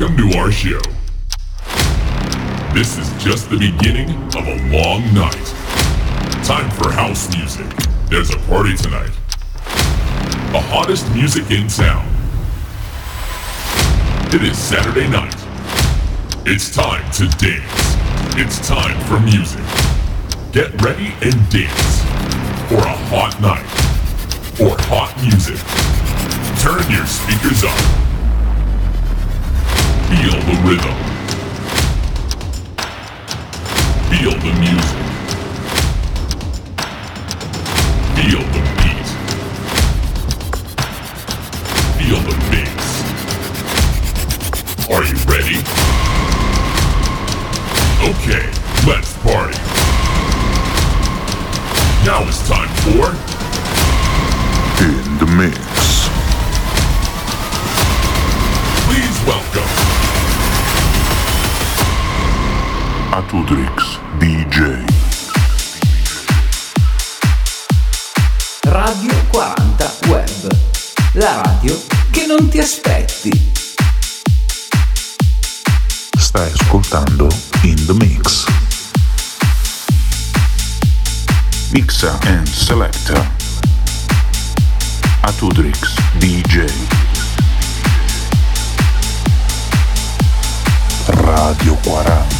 Welcome to our show. This is just the beginning of a long night. Time for house music. There's a party tonight. The hottest music in town. It is Saturday night. It's time to dance. It's time for music. Get ready and dance for a hot night or hot music. Turn your speakers up. Feel the rhythm. Feel the music. Feel the beat. Feel the bass. Are you ready? Okay, let's party. Now it's time for In the Mix. Atudrix DJ. Radio 40 Web. La radio che non ti aspetti. Stai ascoltando In the Mix. Mixa and Selecta. Atudrix DJ. Radio 40.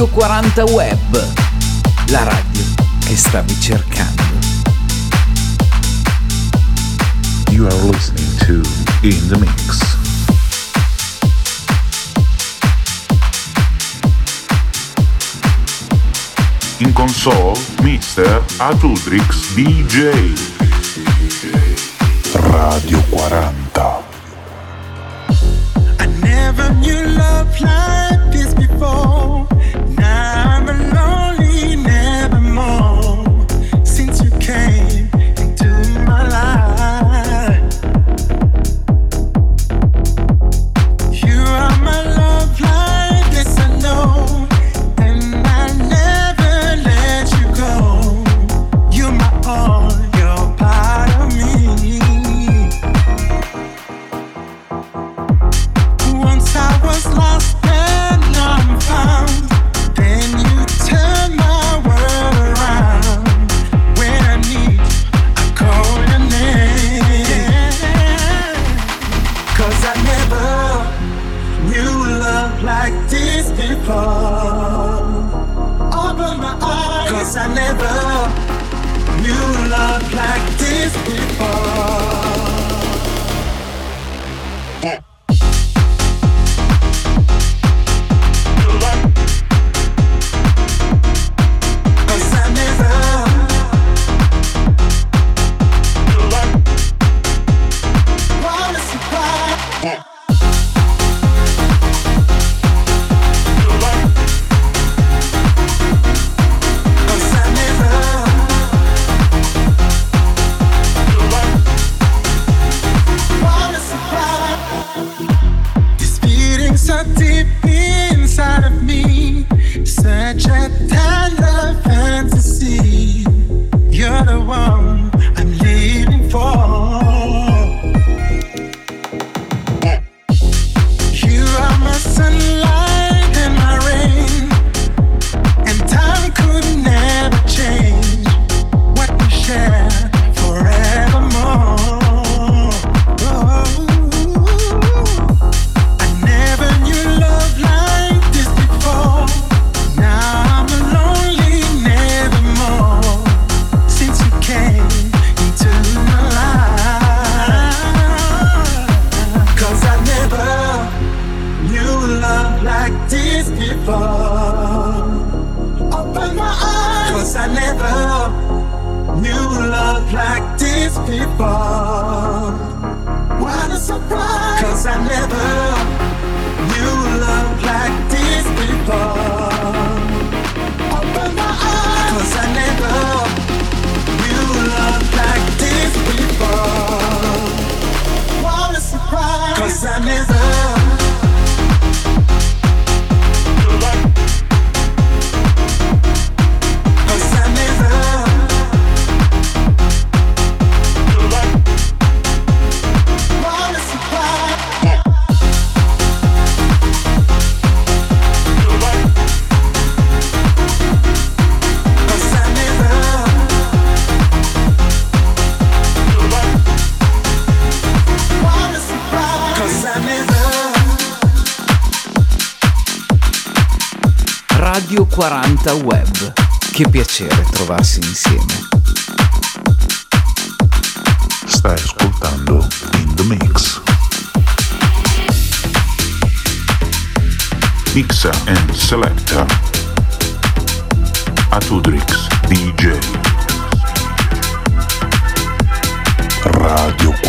Radio 40 Web. La radio che stavi cercando. You are listening to In the Mix. In console, Mr. Atudrix DJ. Radio 40. I never knew love like 40 Web. Che piacere trovarsi insieme. Stai ascoltando In The Mix. Mixa and Selecta. Atudrix DJ. Radio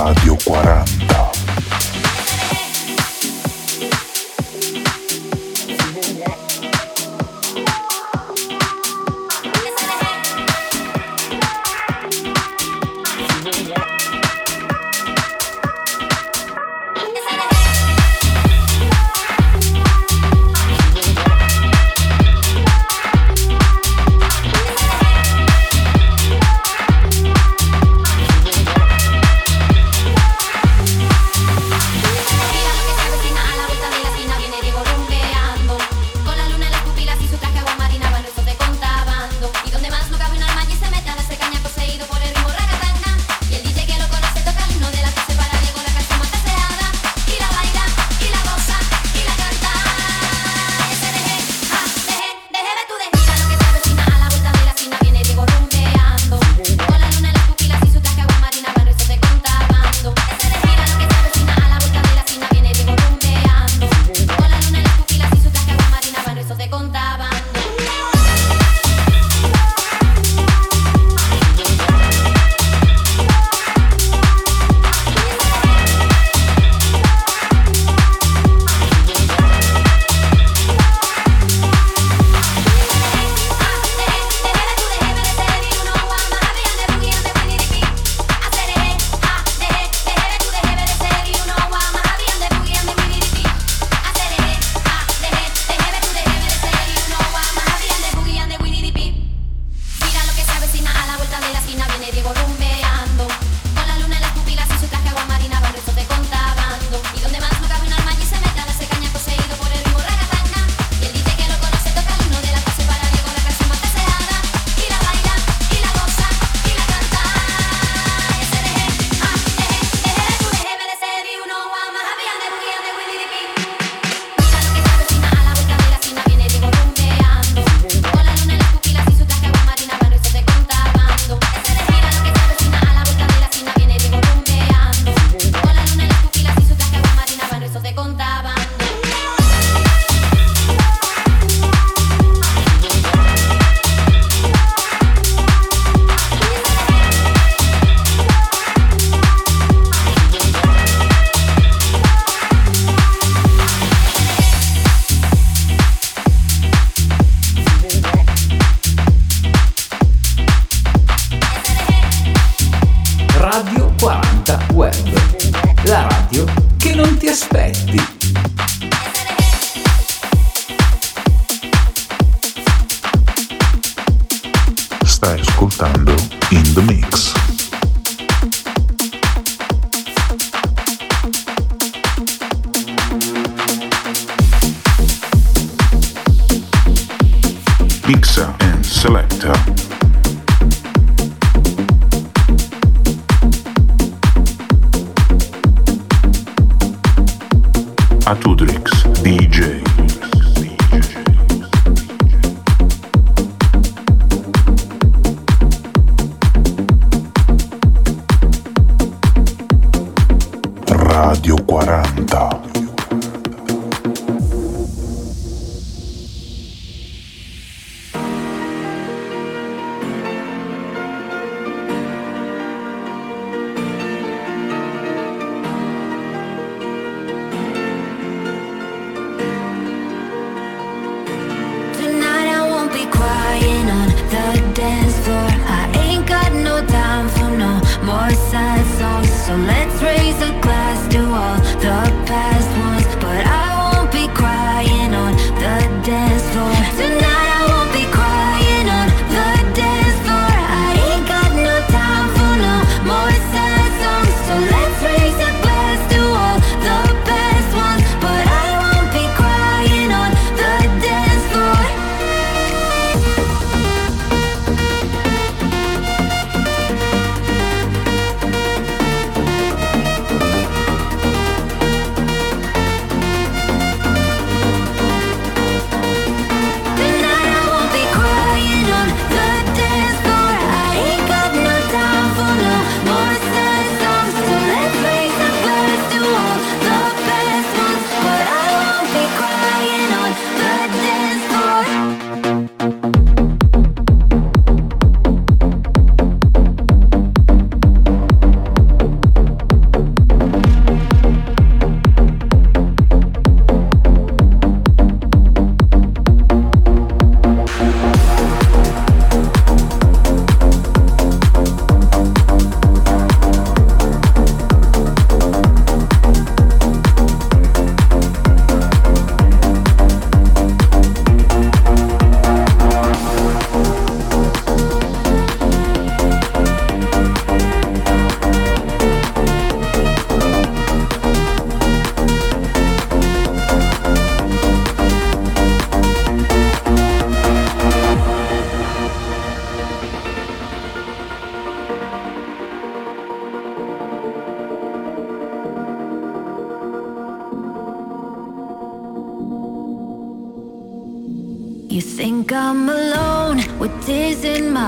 Radio So let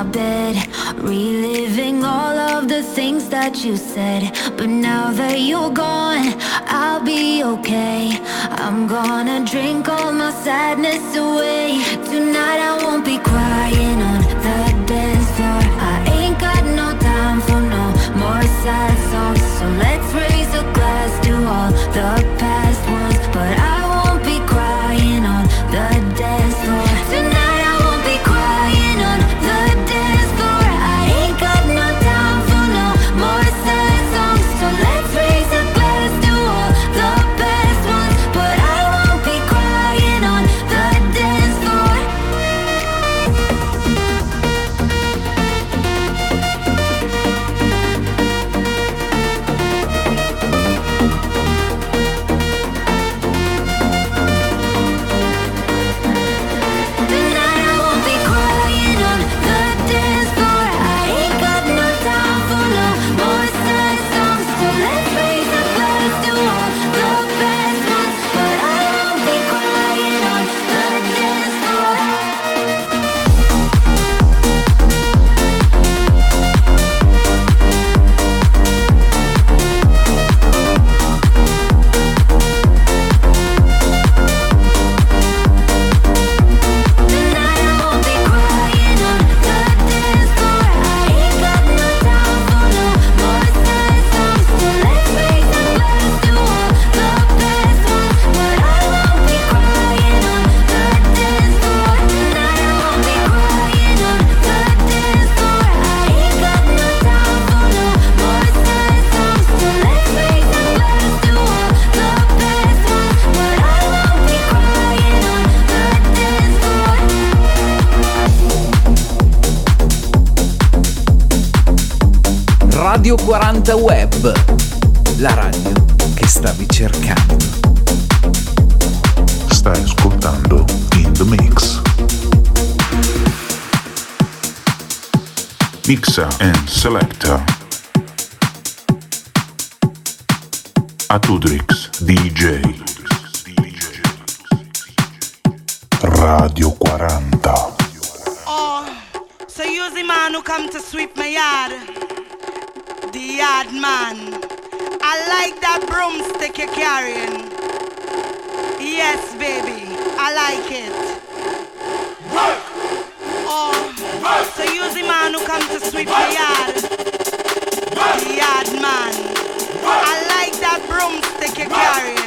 my bed Reliving all of the things that you said. But now that you're gone, I'll be okay. I'm gonna drink all my sadness away. Tonight I won't be crying on the dance floor. I ain't got no time for no more sad songs. So let's raise a glass to all the 40 Web, la radio che stavi cercando. Stai ascoltando In The Mix. Mixer and Selector. Atudrix DJ. Radio 40. Oh, so using man who come to sweep me. man. I like that broomstick you're carrying. Yes, baby, I like it. Oh, so you the man who comes to sweep the yard. The yard man. I like that broomstick you're carrying.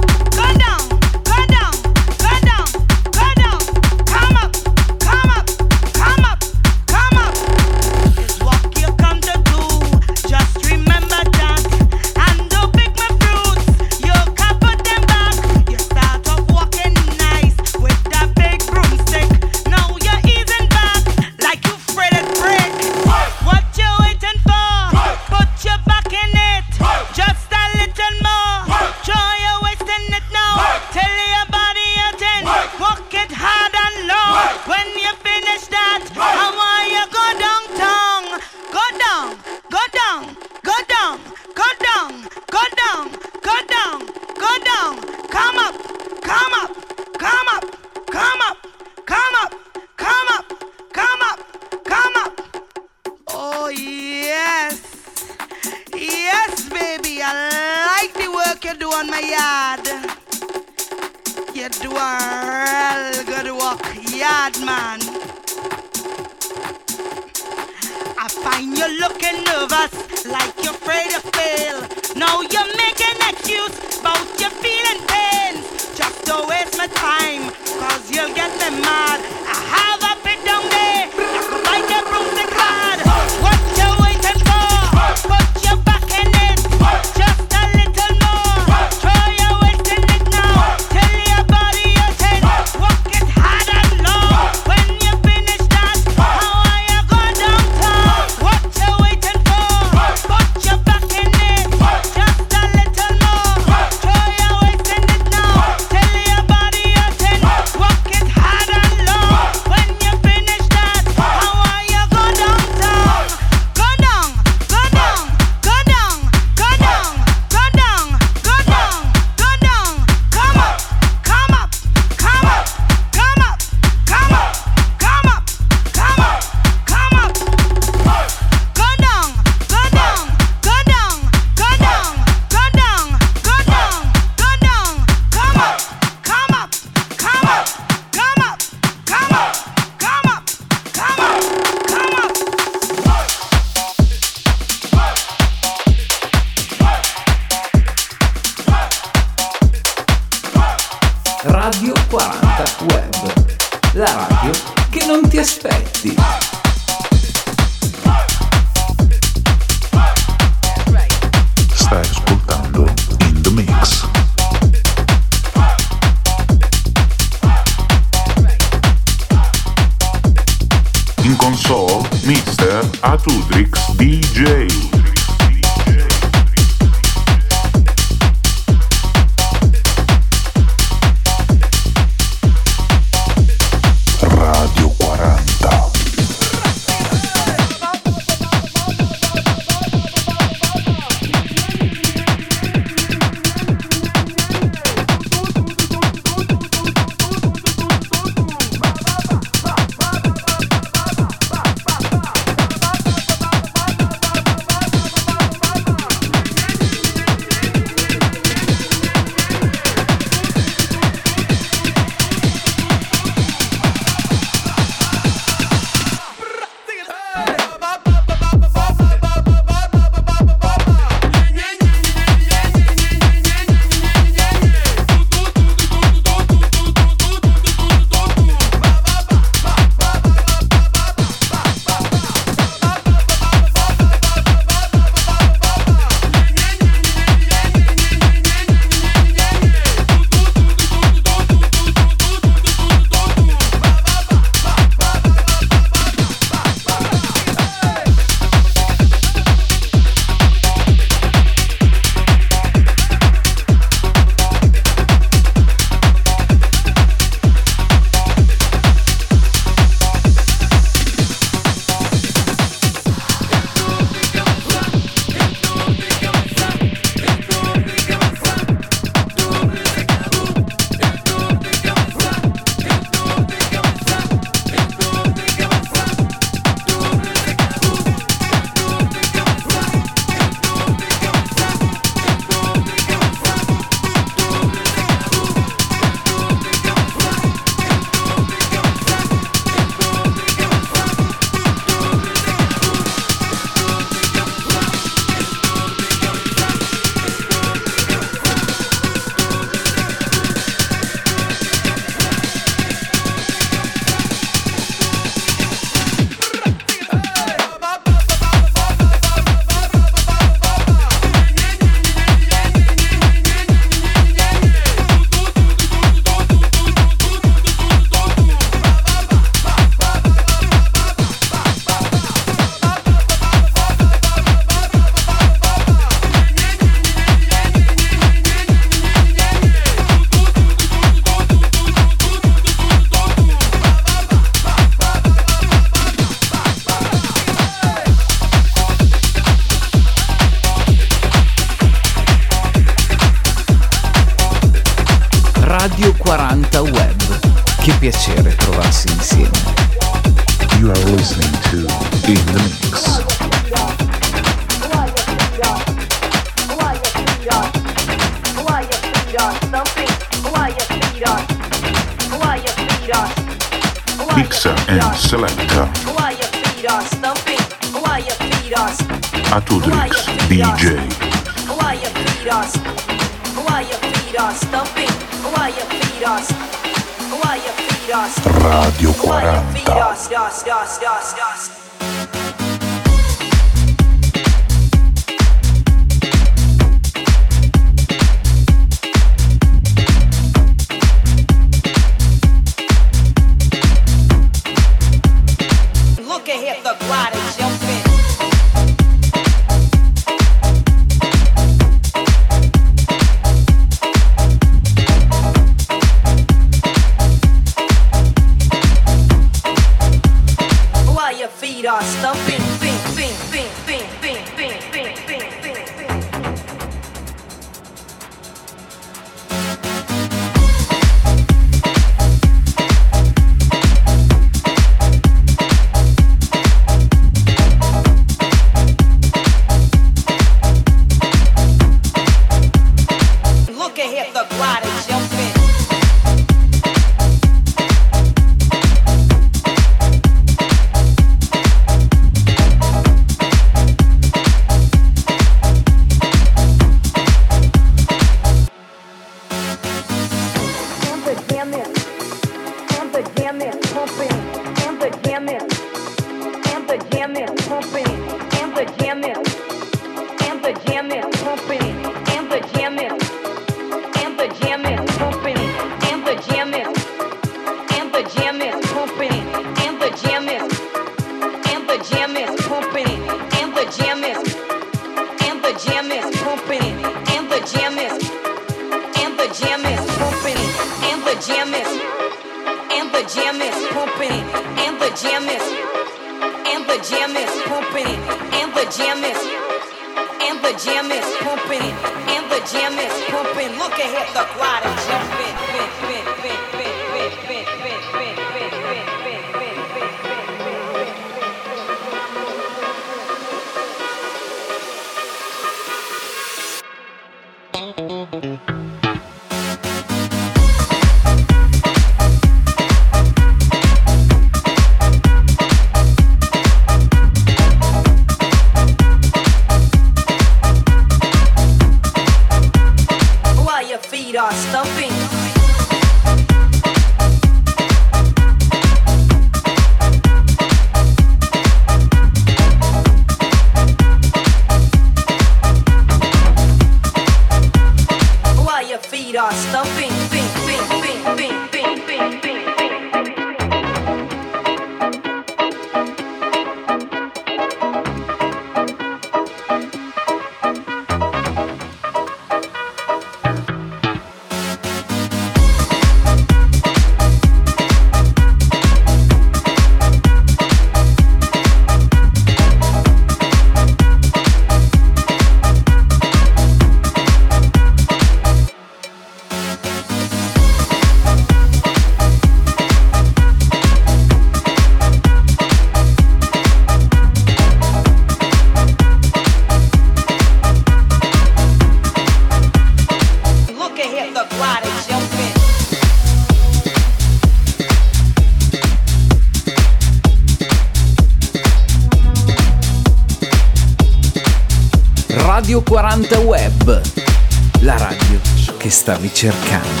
Cercando.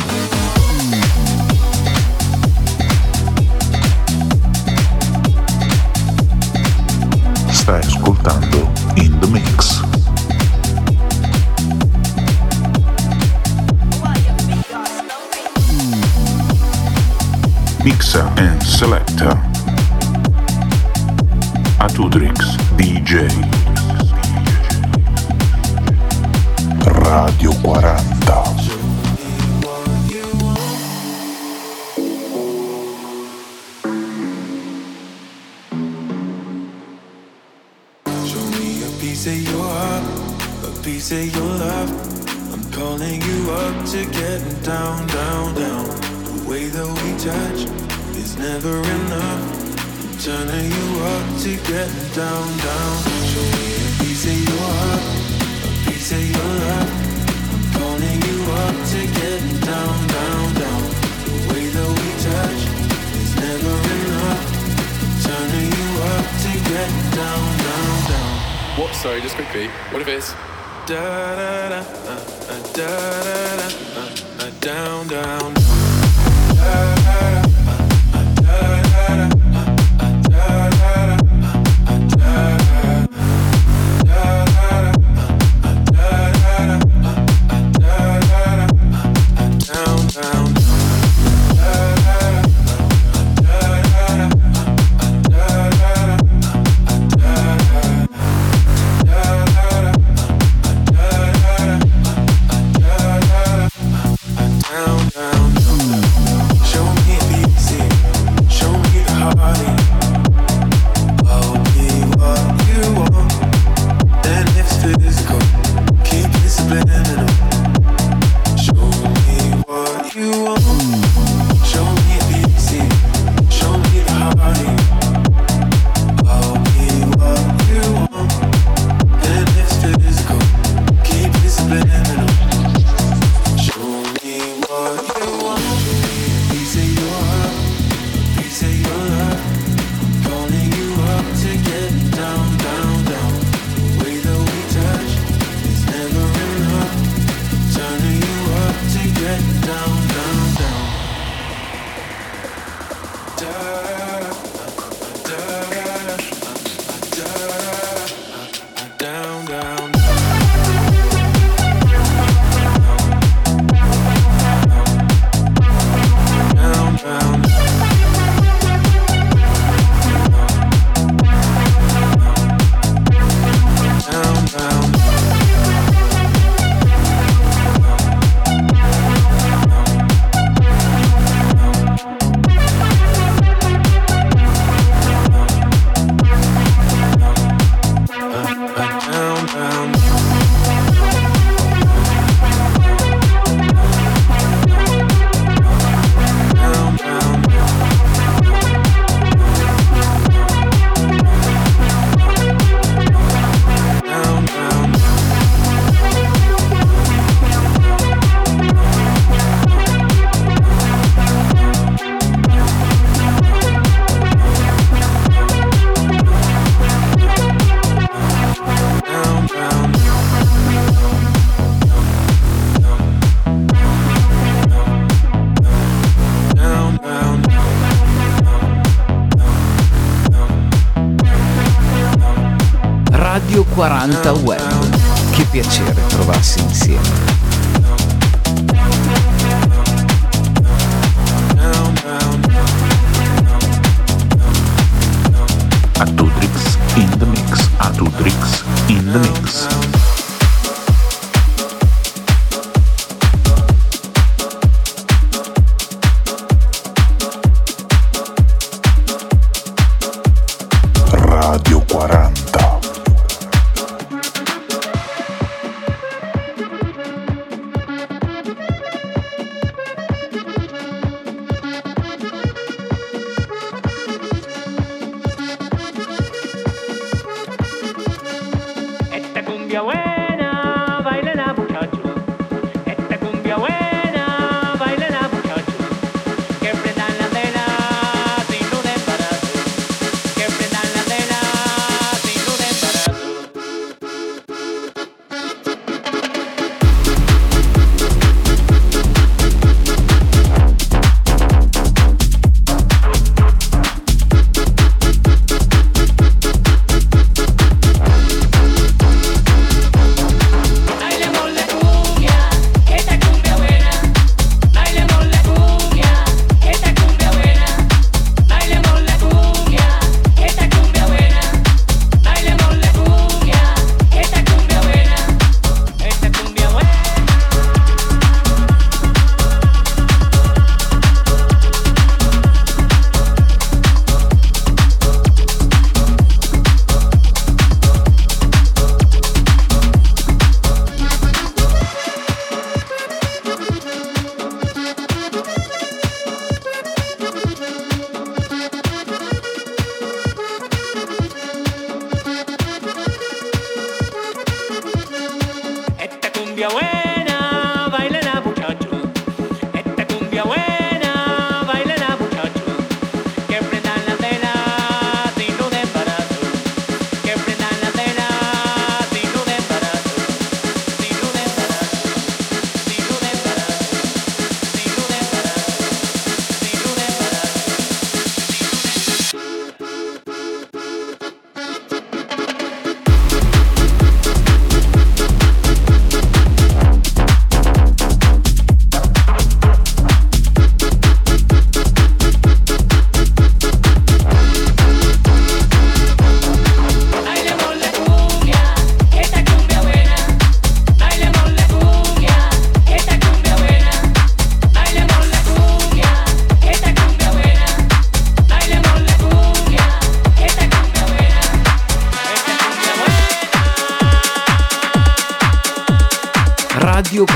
Sorry, just quickly. What if it's Da da 40 web.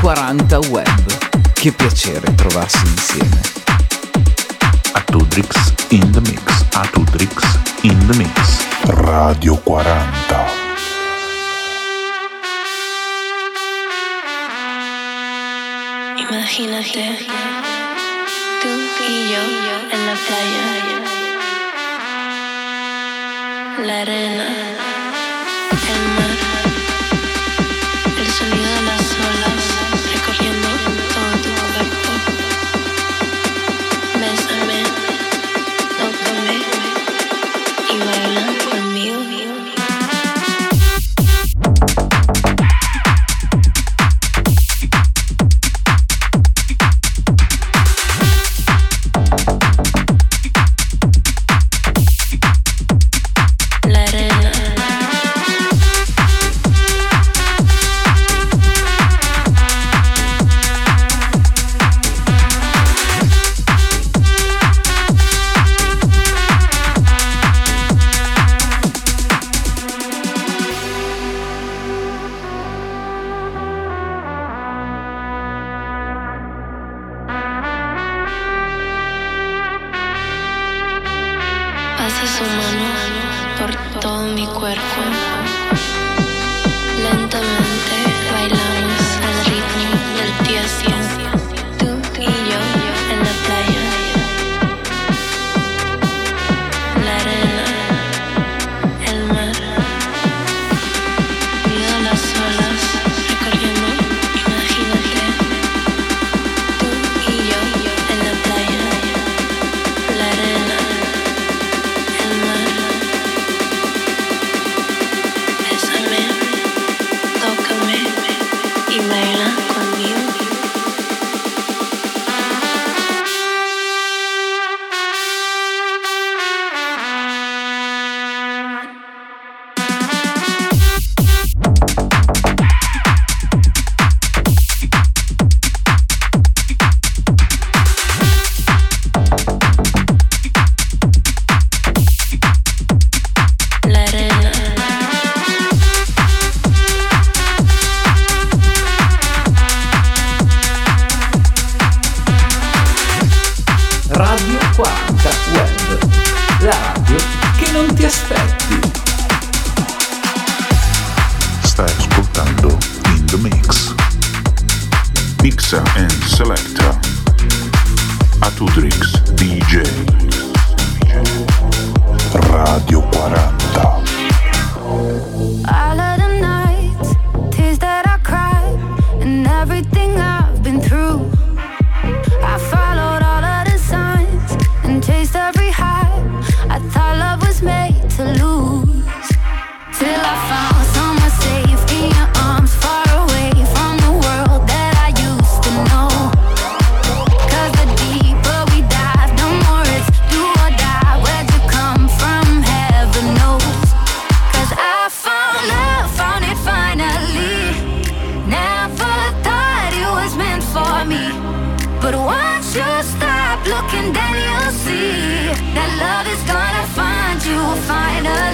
40 Web. Che piacere trovarsi insieme. A Tudrix in the mix, a Tudrix in the mix. Radio 40. Imagínate tú y yo en la playa, la arena.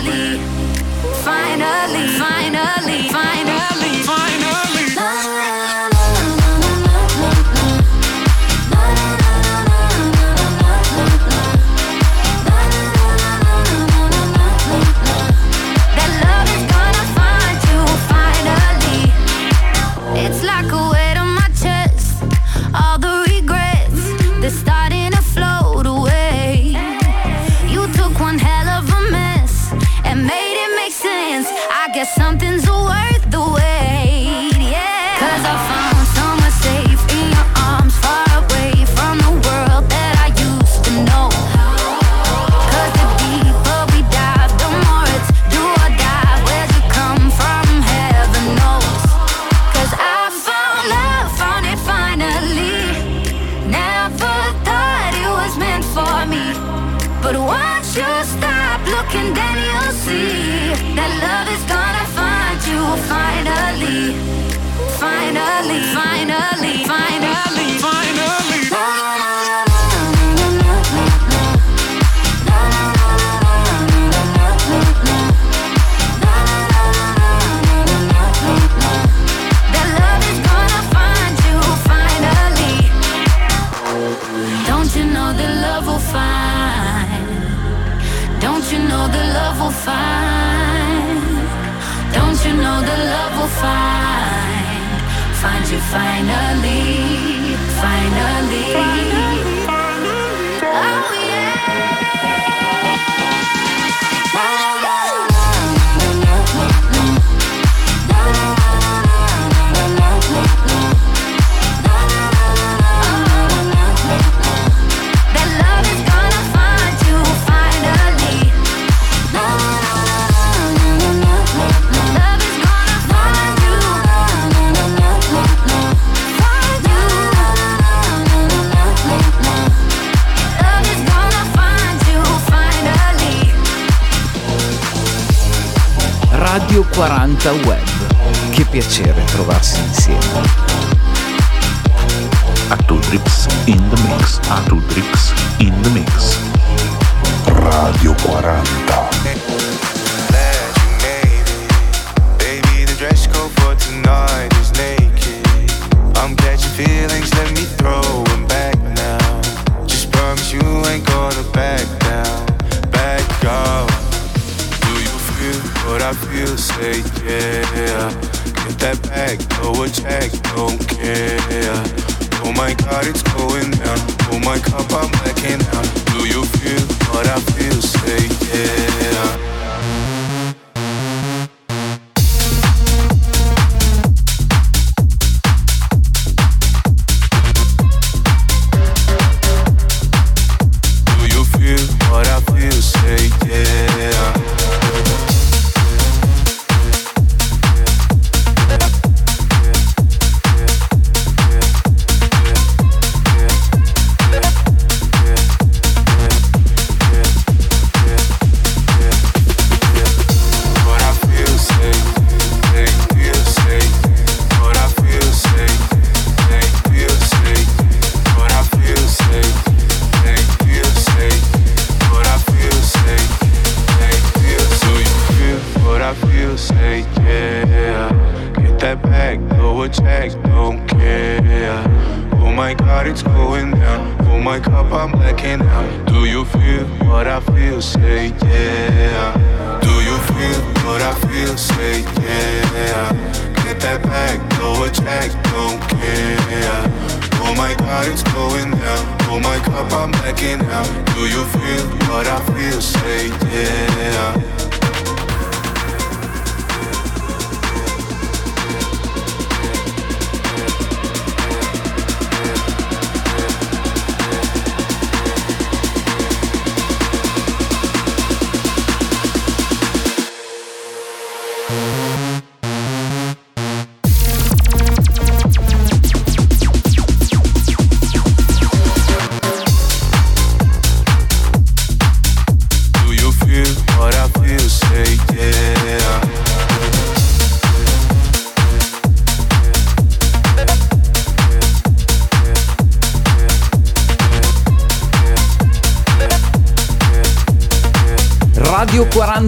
finally, finally, finally, finally. Punta Web. Che piacere trovarsi insieme. A two drips in the mix, a two drips in the mix. Radio 40.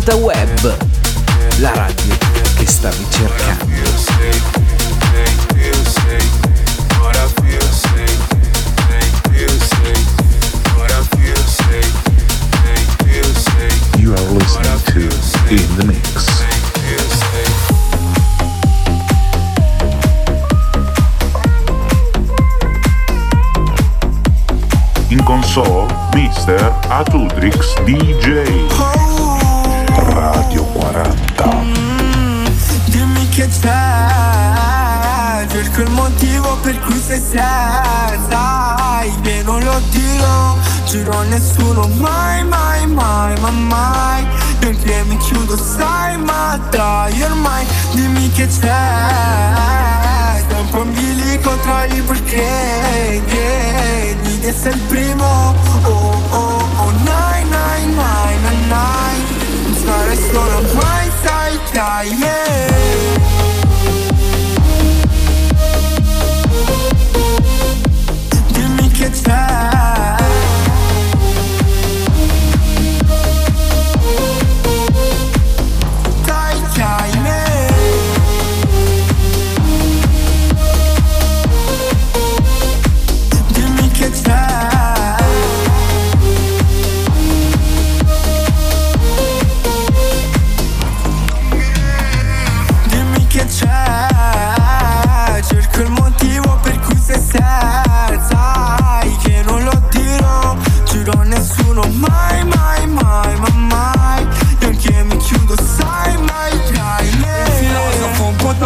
80 Web, la radio che stavi cercando. You are listening to In the Mix. In console, Mr. Atudrix DJ. Radio 40. Dimmi che c'è Cerco il motivo per cui sei senza Che non lo dirò Giuro a nessuno mai, mai, mai, ma mai Perché mi chiudo sai ma trai ormai Dimmi che c'è Sempre un bilico tra i perché yeah. Di essere il primo Oh, oh, oh, nine, nine, nine, nine, nine Non stare solo mai, sai, dai, yeah. Dimmi che c'è Dai,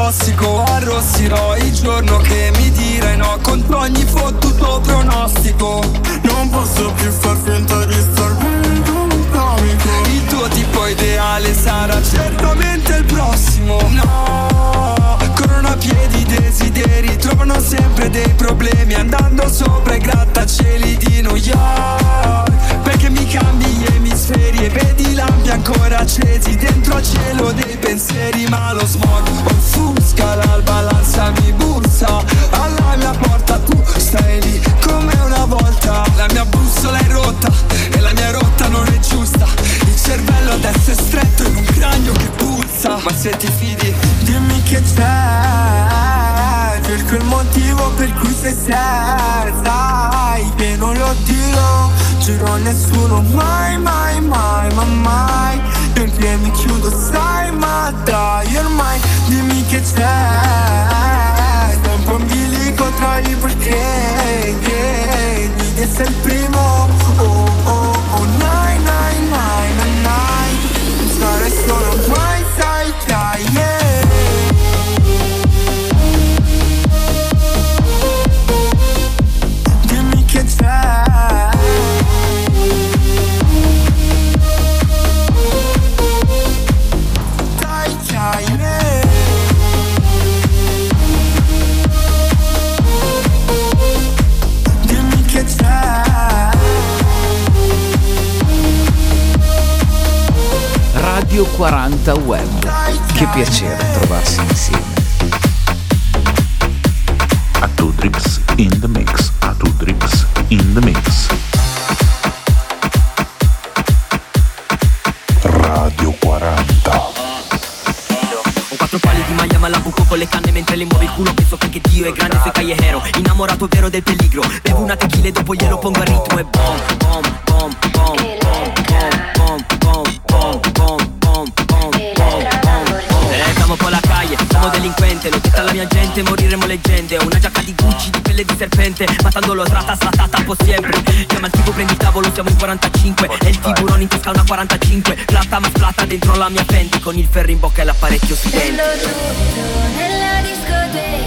tossico Arrossirò il giorno che mi dirai no Contro ogni fottuto pronostico. Non posso più far finta di star bene comico Il tuo tipo ideale sarà certamente il prossimo. No, corrono a piedi i desideri Trovano sempre dei problemi. Andando sopra i grattacieli di New York Perché mi cambi gli emisferi E vedi lampi ancora accesi Dentro al cielo dei pensieri Ma lo smog offusca l'alba L'ansia mi bussa Alla mia porta tu stai lì come una volta. La mia bussola è rotta E la mia rotta non è giusta. Il cervello adesso è stretto in un cranio che puzza. Ma se ti fidi Dimmi che c'è motivo per cui sei senza Sai che non lo dirò Giuro a nessuno mai, mai, mai, ma mai Perché mi chiudo sai ma trai ormai Dimmi che c'è Sempre un bilico tra i perché yeah. Di essere il primo Oh, oh, Radio 40 Web. Che piacere trovarsi insieme. Atudrix in the mix. Atudrix in the mix. Radio 40. Ho quattro pali di maglia ma la buco con le canne mentre le muove il culo Penso che anche Dio è grande sui callejero Innamorato vero del peligro Bevo una tequila e dopo glielo pongo a ritmo e bom, bom, serpente Matandolo trata, slatata, po' sempre. Chiama il tipo, prendi il tavolo, siamo in 45 E il tiburone in tasca una 45 Plata ma splata dentro la mia Fendi. Con il ferro in bocca e l'apparecchio Prendo tutto nella discoteca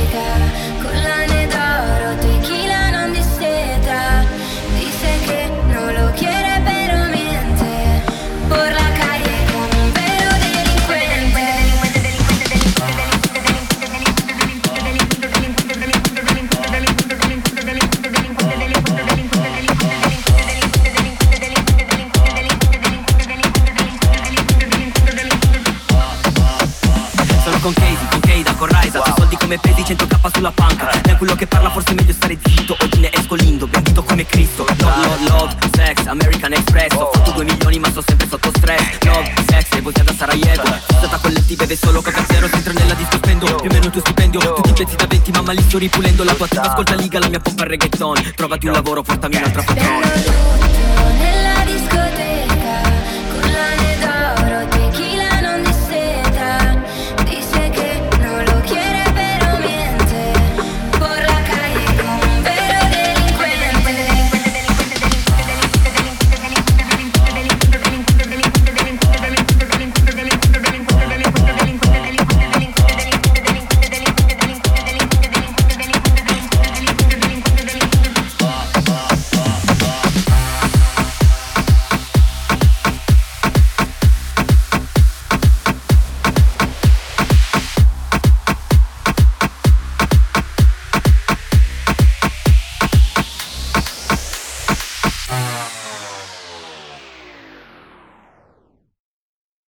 come pesi, 100k sulla panca. E quello che parla forse è meglio stare zitto. Oggi ne esco lindo, bendito come Cristo. Love, love, love, sex, American Express. Ho fatto due milioni ma sto sempre sotto stress. Love, sex, negoziata da Sarajevo. Stata colletti, beve solo coca zero Se entro nella disco spendo, più o meno il tuo stipendio. Tutti i pezzi da 20 mamma li sto ripulendo La tua attiva ascolta liga, la mia pompa è reggaeton. Trovati un lavoro, portami un'altra patron Nella